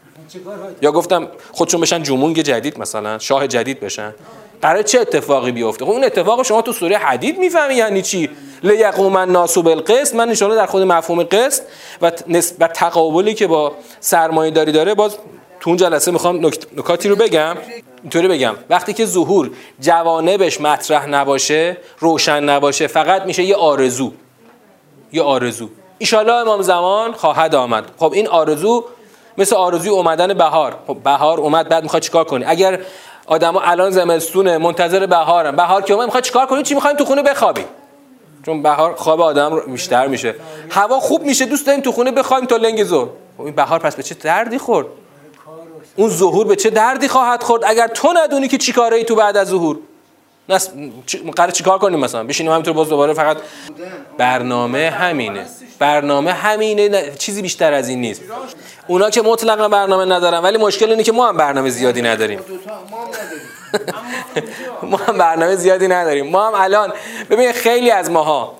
یا گفتم خودشون بشن جمونگ جدید مثلا شاه جدید بشن. قرار چه اتفاقی بیفته؟ خب اون اتفاق شما تو سوره حدید می‌فهمی یعنی چی؟ لیقوم الناس بالقسط من ان در خود مفهوم قسط و نسبت تقابلی که با سرمایه داری داره باز تو اون جلسه می‌خوام نکاتی رو بگم. اینطوری بگم. وقتی که ظهور جوانبش مطرح نباشه روشن نباشه فقط میشه یه آرزو. یه آرزو. ایشالله امام زمان خواهد آمد. خب این آرزو مثل آرزوی اومدن بهار. خب بهار اومد بعد می‌خواد چیکار کنی اگر آدما الان زمستونه منتظر بهارن بهار که می‌خواد چیکار کنی؟ چی می‌خوایم تو خونه بخوابیم چون بهار خواب آدم بیشتر میشه. هوا خوب میشه دوست داریم تو خونه بخوایم تا لنگ زور خب این بهار پس به چه دردی خورد؟ اون ظهور به چه دردی خواهد خورد؟ اگر تو ندونی که چیکاره ای تو بعد از ظهور؟ نس قرار چیکار کنیم مثلا؟ بشینیم همینطور باز دوباره فقط برنامه همینه. برنامه همینه چیزی بیشتر از این نیست. اونا که مطلقا برنامه ندارن ولی مشکل اینه که ما هم برنامه زیادی نداریم. ما هم برنامه زیادی نداریم. ما هم الان ببین خیلی از ماها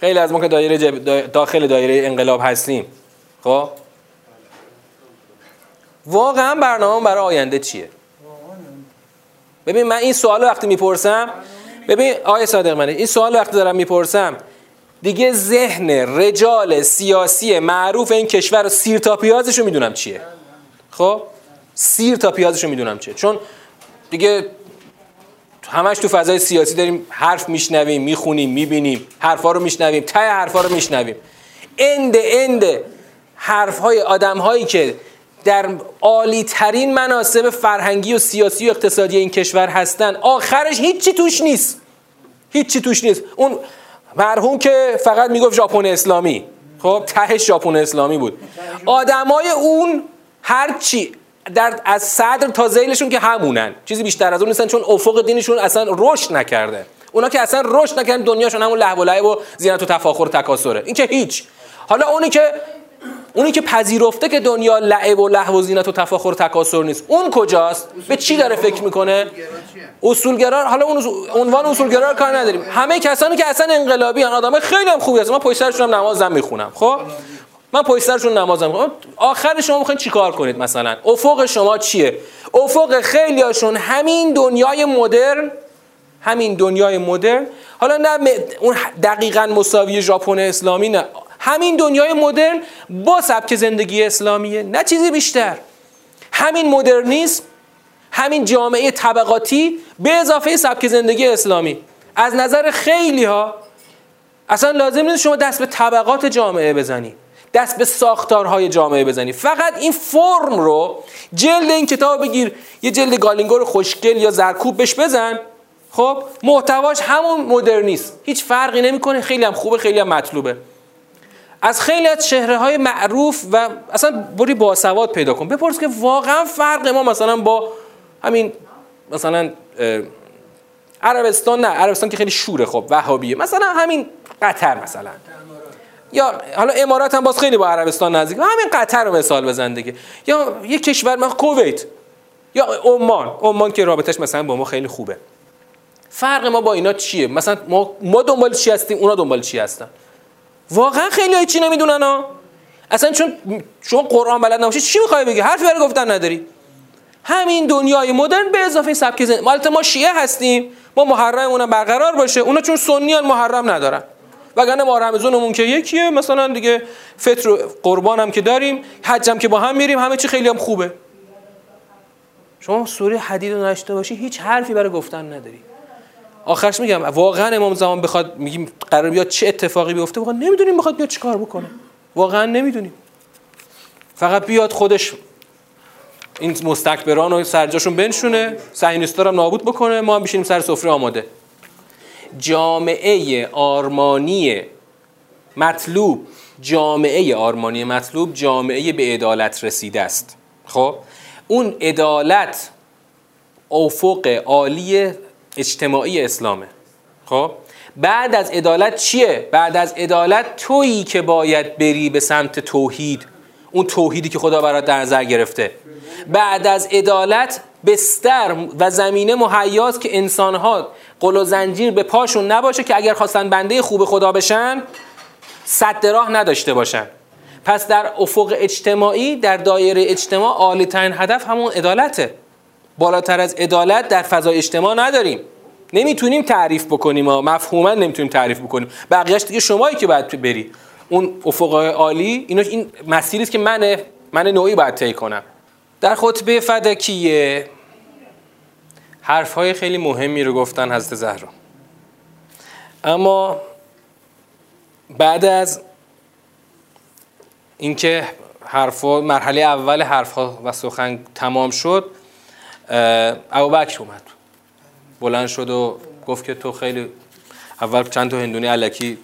خیلی از ما که دایره داخل دایره انقلاب هستیم خب؟ واقعا برنامه برای آینده چیه؟ ببین من این سوال وقتی می‌پرسم ببین آقای صادق منه این سوال وقتی دارم می‌پرسم دیگه ذهن رجال سیاسی معروف این کشور سیر تا پیازشو می‌دونم چیه. خب؟ سیر تا پیازشو می‌دونم چیه. چون دیگه همش تو فضای سیاسی داریم حرف میشنویم می‌خونیم می‌بینیم حرفا رو میشنویم ته حرفا رو میشنویم. اند اند حرف های آدم هایی که در عالی ترین مناسب فرهنگی و سیاسی و اقتصادی این کشور هستن. آخرش هیچی توش نیست. هیچی توش نیست. اون مرحوم که فقط می‌گفت ژاپن اسلامی. خب تهش ژاپن اسلامی بود. آدمای اون هر چی در از صدر تا زیلشون که همونن. چیزی بیشتر از اون نیستن چون افق دینشون اصلا رشد نکرده. اونا که اصلا رشد نکردن دنیاشون همون لهو و لعب و زینت و تفاخر و تکاسره این که هیچ. حالا اونی که اونی که پذیرفته که دنیا لعب و لهو و زینت و تفاخر و تکاسر نیست. اون کجاست؟ به چی داره فکر می‌کنه؟ اصولگرا حالا اون عنوان اصولگرا رو کار نداریم. همه کسانی که اصلا انقلابی ان آدمای خیلی هم خوبی هستن. من پشت سرشون هم نمازم می‌خونم خب؟ من پشت سرشون نمازم می‌خونم. آخر شما می‌خواین چیکار کنید مثلا؟ افق شما چیه؟ افق خیلی هاشون همین دنیای مدرن همین دنیای مدرن. حالا نه اون دقیقا مساوی ژاپن اسلامی نه. همین دنیای مدرن با سبک زندگی اسلامیه نه چیزی بیشتر. همین مدرنیسم همین جامعه طبقاتی به اضافه سبک زندگی اسلامی. از نظر خیلی ها اصلا لازم نیست شما دست به طبقات جامعه بزنی دست به ساختارهای جامعه بزنی. فقط این فرم رو جلد این کتاب بگیر یه جلد گالینگور خوشگل یا زرکوب بش بزن. خب محتواش همون مدرنیست هیچ فرقی نمی‌کنه. خیلی هم خوبه خیلی هم مطلوبه. از خیلی از شهره های معروف و اصلا بری باسواد پیدا کن. بپرس که واقعا فرق ما مثلا با همین مثلا عربستان نه عربستان که خیلی شوره خب وهابیه. مثلا همین قطر مثلا. یا حالا امارات هم باز خیلی با عربستان نزدیک. همین قطر رو مثال بزن دیگه. یا یه کشور مثلا کویت یا عمان. عمان که رابطش مثلا با ما خیلی خوبه. فرق ما با اینا چیه؟ مثلا ما ما دنبال چی هستیم؟ اونا دنبال چی هستن؟ واقعا خیلی چی نمی‌دونن ها. اصلا چون شما قرآن بلد نباشی چی می‌خوای بگی؟ حرفی برای گفتن نداری. همین دنیای مدرن به اضافه سبک زندگی مالت ما شیعه هستیم ما محرممون برقرار باشه اونا چون سنیان محرم ندارن. وگرنه ما رمضانمون که یکیه مثلا دیگه فطر قربان هم که داریم حج هم که با هم میریم همه چی خیلی هم خوبه. شما سوره حدید رو نشته باشی هیچ حرفی برای گفتن نداری. آخرش میگم واقعا امام زمان بخواد میگیم قرار بیاد چه اتفاقی بیفته واقعا نمی‌دونیم بخواد بیاد چیکار بکنه. واقعا نمی‌دونیم. فقط بیاد خودش این مستکبران و سرجاشون بنشونه صهیونیستا هم نابود بکنه ما هم بشینیم سر سفره آماده. جامعه آرمانی مطلوب جامعه آرمانی مطلوب جامعه به عدالت رسیده است. خب؟ اون عدالت افق عالی اجتماعی اسلامه. خب؟ بعد از عدالت چیه؟ بعد از عدالت تویی که باید بری به سمت توحید. اون توحیدی که خدا برات در نظر گرفته. بعد از عدالت بستر و زمینه مهیاست که انسانها قل و زنجیر به پاشون نباشه که اگر خواستن بنده خوب خدا بشن صد راه نداشته باشن. پس در افق اجتماعی در دایره اجتماع عالی ترین هدف همون عدالته. بالاتر از عدالت در فضای اجتماع نداریم. نمی‌تونیم تعریف بکنیم ها. مفهوما نمی‌تونیم تعریف بکنیم. بقیهش دیگه شمایی که باید بری. اون افق عالی اینا این مسیری است که من من نوعی باید طی کنم. در خطبه فدکیه حرف های خیلی مهمی رو گفتن حضرت زهرا. اما بعد از اینکه حرف مرحله اول حرف ها و سخن تمام شد ابوبکر اومد. بلند شد و گفت که تو خیلی اول چند تا هندونی علکی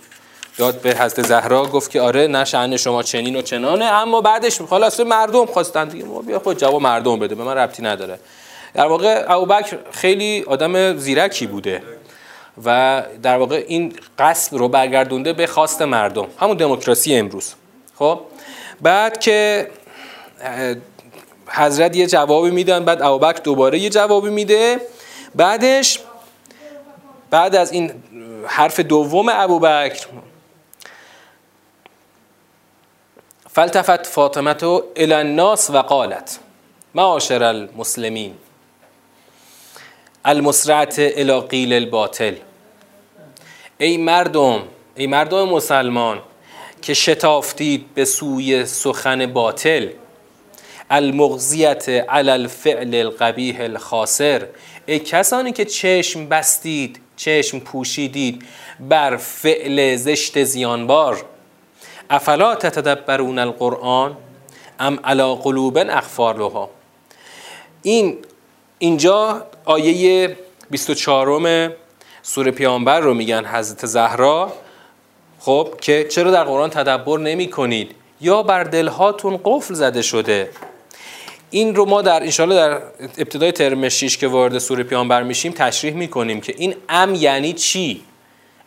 داد به حضرت زهرا گفت که آره نه شأن شما چنین و چنانه اما بعدش خلاص مردم خواستن دیگه. ما بیا خود جواب مردم بده به من ربطی نداره. در واقع ابوبکر خیلی آدم زیرکی بوده و در واقع این قصد رو برگردونده به خواست مردم. همون دموکراسی امروز. خب؟ بعد که حضرت یه جوابی میدن بعد ابوبکر دوباره یه جوابی میده. بعدش بعد از این حرف دوم ابوبکر فلتفت فاطمه الى الناس و قالت معاشر المسلمین المسرعت الى قیل الباطل. ای مردم ای مردم مسلمان که شتافتید به سوی سخن باطل. المغزیت علی الفعل القبیح الخاسر. ای کسانی که چشم بستید چشم پوشیدید بر فعل زشت زیانبار. افلا تتدبرون القرآن ام علا قلوب اخفارها این اینجا آیه 24 سوره پیامبر رو میگن حضرت زهرا. خب که چرا در قرآن تدبر نمی کنید یا بر دلهاتون قفل زده شده. این رو ما در انشاءالله در ابتدای ترم 6 که وارد سوره پیامبر میشیم تشریح می‌کنیم که این ام یعنی چی؟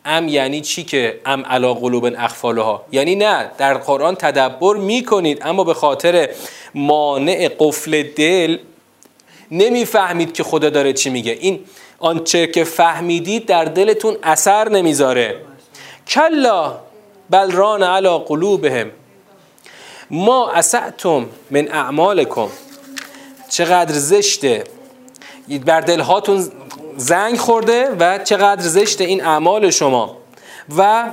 ام یعنی چی که ام علا قلوب اخفالها؟ یعنی نه در قرآن تدبر می‌کنید اما به خاطر مانع قفل دل نمی‌فهمید که خدا داره چی میگه. این آنچه که فهمیدید در دلتون اثر نمی‌ذاره. کلا بل ران علا قلوبهم ما اسعتم من اعمالکم. چقدر زشته. بر دلهاتون زنگ خورده و چقدر زشته این اعمال شما. و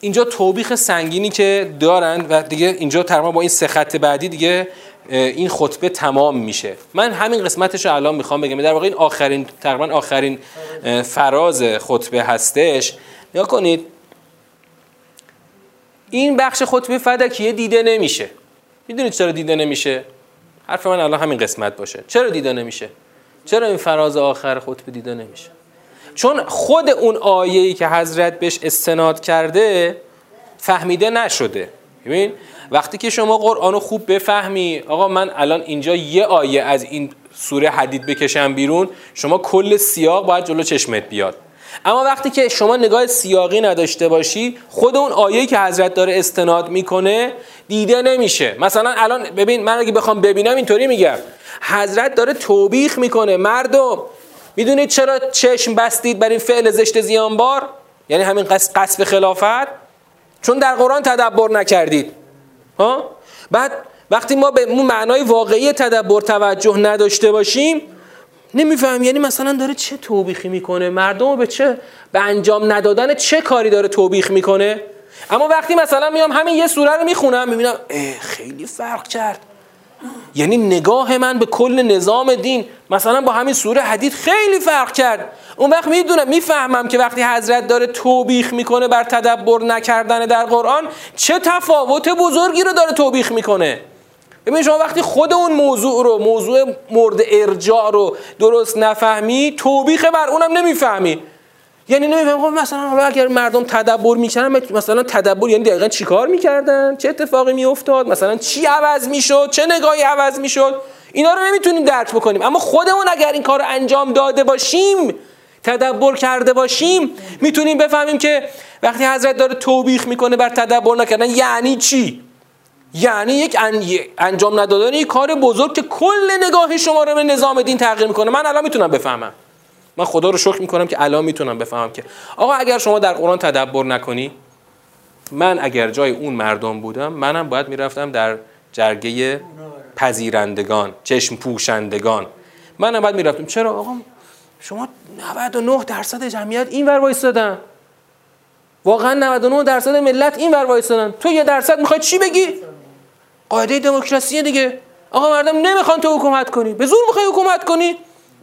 اینجا توبیخ سنگینی که دارن و دیگه اینجا تقریبا با این سه بعدی دیگه این خطبه تمام میشه. من همین قسمتش رو الان می‌خوام بگم. در واقع این آخرین تقریبا آخرین فراز خطبه هستش. نگاه کنید. این بخش خطبه فدکیه دیده نمیشه. می‌دونید چرا دیده نمیشه؟ حرف من الان همین قسمت باشه. چرا دیده نمیشه؟ چرا این فراز آخر خطبه دیده نمیشه؟ چون خود اون آیه‌ای که حضرت بهش استناد کرده فهمیده نشده. ببین وقتی که شما قرآن رو خوب بفهمی آقا من الان اینجا یه آیه از این سوره حدید بکشم بیرون شما کل سیاق باید جلو چشمت بیاد. اما وقتی که شما نگاه سیاقی نداشته باشی خود اون آیه‌ای که حضرت داره استناد می‌کنه دیده نمیشه. مثلا الان ببین من اگه بخوام ببینم اینطوری میگم. حضرت داره توبیخ می‌کنه. مردم می‌دونید چرا چشم بستید بر این فعل زشت زیانبار؟ یعنی همین قصف خلافت؟ چون در قرآن تدبر نکردید. ها؟ بعد وقتی ما به اون معنای واقعی تدبر توجه نداشته باشیم نمیفهم. یعنی مثلا داره چه توبیخی می‌کنه؟ مردم به چه به انجام ندادن چه کاری داره توبیخ می‌کنه؟ اما وقتی مثلا میام همین یه سوره رو می‌خونم می‌بینم خیلی فرق کرد. یعنی نگاه من به کل نظام دین مثلا با همین سوره حدید خیلی فرق کرد. اون وقت می‌دونم می‌فهمم که وقتی حضرت داره توبیخ می‌کنه بر تدبر نکردن در قرآن چه تفاوت بزرگی رو داره توبیخ می‌کنه. ببین شما وقتی خود اون موضوع رو موضوع مورد ارجاع رو درست نفهمی توبیخ بر اونم نمی‌فهمی. یعنی نمیفهم خب مثلا حالا اگر مردم تدبر می‌کردن مثلا تدبر یعنی دقیقا چیکار می‌کردن؟ چه اتفاقی میافتاد؟ مثلا چی عوض می‌شد؟ چه نگاهی عوض می‌شد؟ اینا رو نمی‌تونیم درک بکنیم. اما خودمون اگر این کار رو انجام داده باشیم تدبر کرده باشیم می‌تونیم بفهمیم که وقتی حضرت داره توبیخ می‌کنه بر تدبر نکردن یعنی چی؟ یعنی یک انجام ندادن یک کار بزرگ که کل نگاه شما رو به نظام دین تغییر می‌کنه. من الان می‌تونم بفهمم. من خدا رو شکر می‌کنم که الان می‌تونم بفهمم که آقا اگر شما در قرآن تدبر نکنی من اگر جای اون مردم بودم منم باید می‌رفتم در جرگه پذیرندگان چشم پوشندگان. منم باید می‌رفتم. چرا؟ آقا شما 99 درصد جمعیت این ور وایستادن. واقعا 99 درصد ملت این ور وایستادن. تو یه درصد می‌خوای چی بگی؟ قاعده دموکراسی دیگه. آقا مردم نمی‌خوان تو حکومت کنی. به زور می‌خوای حکومت کنی.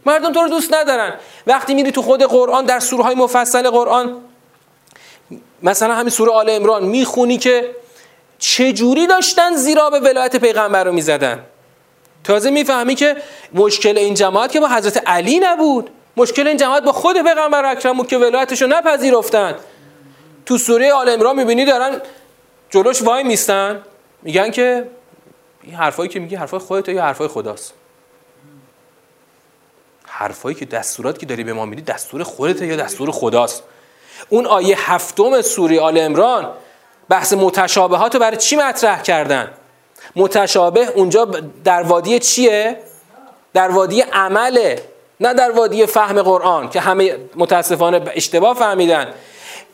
مردم تو رو دوست ندارن. وقتی میری تو خود قرآن در سوره های مفصل قرآن مثلا همین سوره آل امران می‌خونی که چجوری داشتن زیرا به ولایت پیغمبر رو می‌زدن. تازه می‌فهمی که مشکل این جماعت که با حضرت علی نبود. مشکل این جماعت با خود پیغمبر اکرم که ولایتش رو نپذیرفتن. تو سوره آل امران می‌بینی دارن جلوش وای میستن. میگن که این حرفایی که میگی حرفای خودت یا حرفای خداست؟ حرفایی که دستورات که داری به ما میدی دستور خودت یا دستور خداست؟ اون آیه هفتم سوره آل امران بحث متشابهات رو برای چی مطرح کردن؟ متشابه اونجا در وادی چیه؟ در وادی عمله نه در وادی فهم قرآن که همه متاسفانه اشتباه فهمیدن.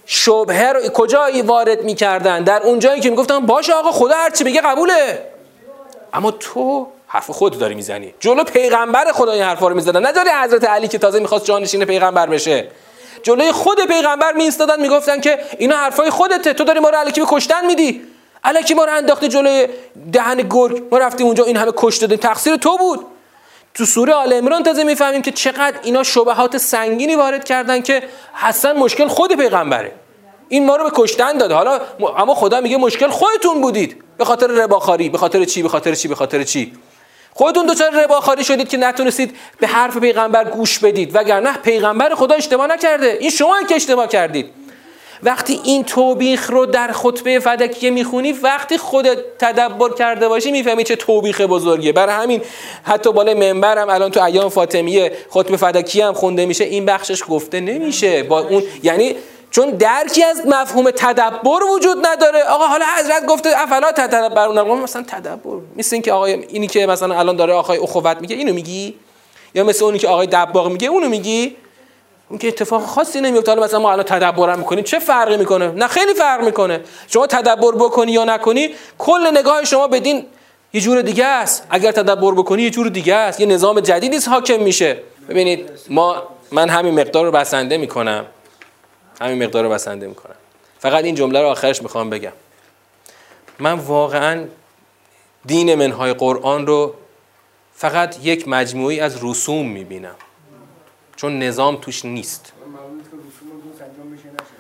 شبهه رو کجا وارد می‌کردن؟ در اونجایی که می‌گفتن باشه آقا خدا هر چی بگه قبوله. اما تو حرف خود داری می‌زنی. جلو پیغمبر خدا این حرفا رو می‌زدن. نداری حضرت علی که تازه می‌خواست جانشین پیغمبر بشه. جلوی خود پیغمبر میستادن می‌گفتن که اینا حرفای خودته. تو داری ما رو الکی به کشتن میدی. الکی ما رو انداخته جلوی دهن گرگ. ما رفتیم اونجا این همه کشت دادیم. تقصیر تو بود. تو سوره آل عمران تازه می‌فهمیم که چقدر اینا شبهات سنگینی وارد کردن که حسن مشکل خود پیغمبره. این ما رو به کشتن داده. حالا اما خدا میگه مشکل خودتون بودید. به خاطر رباخاری. به خاطر چی؟ به خاطر چی؟ به خاطر چی؟ خودتون دوچار رباخاری شدید که نتونستید به حرف پیغمبر گوش بدید. وگرنه پیغمبر خدا اشتباه نکرده. این شما که اشتباه کردید. وقتی این توبیخ رو در خطبه فدکیه می‌خونی وقتی خودت تدبر کرده باشی می‌فهمی چه توبیخ بزرگیه. برای همین حتی بالای منبر هم الان تو ایام فاطمیه خطبه فدکیه هم خونده میشه. این بخشش گفته نمیشه. با اون یعنی چون درکی از مفهوم تدبر وجود نداره. آقا حالا حضرت گفته افلا تدبر اون مثلا تدبر. مثل اینکه آقای اینی که مثلا الان داره آقای اخوت میگه اینو میگی؟ یا مثل اونی که آقای دباغ میگه اونو میگی؟ اون که اتفاق خاصی نمیفته. حالا مثلا ما الان تدبرم می‌کنیم. چه فرقی می‌کنه؟ نه خیلی فرق می‌کنه. شما تدبر بکنی یا نکنی کل نگاه شما بدین یه جور دیگه است. اگر تدبر بکنی یه جور دیگه است. یه نظام جدیدی حاکم میشه. ببینید ما من همین مقدار رو بسنده می‌کنم. همین مقدار رو بسنده می‌کنم. فقط این جمله رو آخرش می‌خوام بگم. من واقعا دین منهای قرآن رو فقط یک مجموعی از رسوم می‌بینم. چون نظام توش نیست.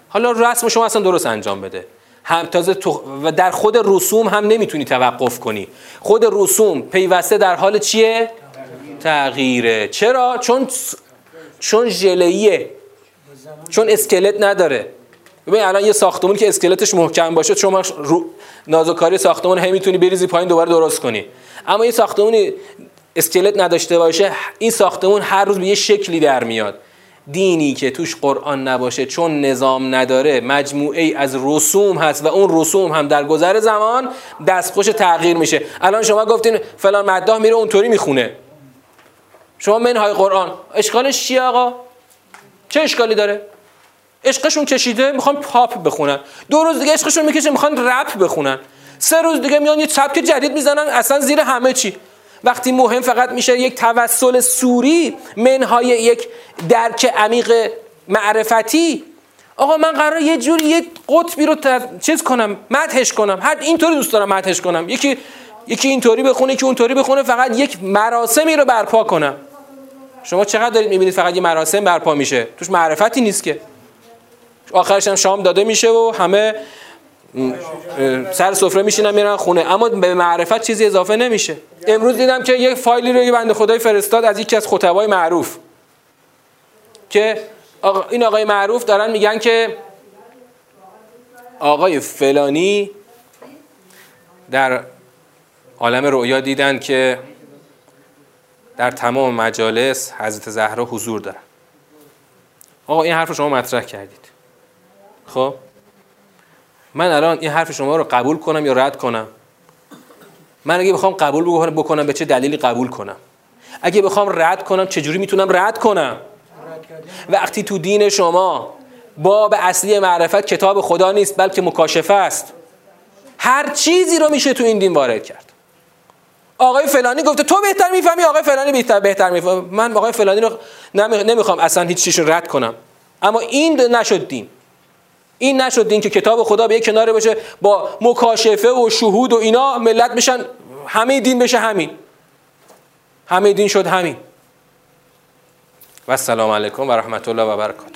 حالا رسم شما اصلا درست انجام بده. هم تازه و در خود رسوم هم نمی‌تونی توقف کنی. خود رسوم پیوسته در حال چیه؟ تغییره. چرا؟ چون چون ژلهیه چون اسکلت نداره. ببین الان یه ساختمون که اسکلتش محکم باشه شما رو نازوکاری ساختمون هم می‌تونی بریزی پایین دوباره درست کنی. اما یه ساختمونی اسکلت نداشته باشه این ساختمون هر روز به یه شکلی در میاد. دینی که توش قرآن نباشه چون نظام نداره مجموعه ای از رسوم هست و اون رسوم هم در گذر زمان دستخوش تغییر میشه. الان شما گفتین فلان مداح میره اونطوری می‌خونه. شما منهای قرآن. اشکالش چیه آقا؟ چه اشکالی داره؟ عشقشون کشیده می‌خوان پاپ بخونن. دو روز دیگه عشقشون می‌کشه می‌خوان رپ بخونن. سه روز دیگه میان یه سبک جدید می‌زنن اصلا زیر همه چی. وقتی مهم فقط میشه یک توسل سوری منهای یک درک عمیق معرفتی. آقا من قرار یه جوری یه قطبی رو چیز کنم مدهش کنم. هر اینطوری دوست دارم مدهش کنم. یکی یکی اینطوری بخونه که اونطوری بخونه فقط یک مراسمی رو برپا کنم. شما چقدر دارید می‌بینید فقط یه مراسم برپا میشه؟ توش معرفتی نیست که. آخرش هم شام داده میشه و همه سر سفره میشینن میرن خونه. اما به معرفت چیزی اضافه نمیشه. امروز دیدم که یک فایلی رو یه بنده خدای فرستاد از یکی از خطبای معروف. که این آقای معروف دارن میگن که آقای فلانی در عالم رؤیا دیدن که در تمام مجالس حضرت زهرا حضور دارن. آقا این حرف شما مطرح کردید. خب؟ من الان این حرف شما رو قبول کنم یا رد کنم؟ من اگه بخوام قبول بکنم به چه دلیلی قبول کنم؟ اگه بخوام رد کنم چجوری می‌تونم رد کنم؟ وقتی تو دین شما باب اصلی معرفت کتاب خدا نیست بلکه مکاشفه است هر چیزی رو میشه تو این دین وارد کرد. آقای فلانی گفته تو بهتر می‌فهمی آقای فلانی بهتر بهتر می‌فهمی من آقای فلانی رو نمی‌خوام اصلا هیچ چیزی رد کنم. اما این نشد دین این نشد دین که کتاب خدا به یک کناره باشه با مکاشفه و شهود و اینا ملت میشن همه دین بشه همین. همه دین شد همین. و السلام علیکم و رحمت الله و برکاته.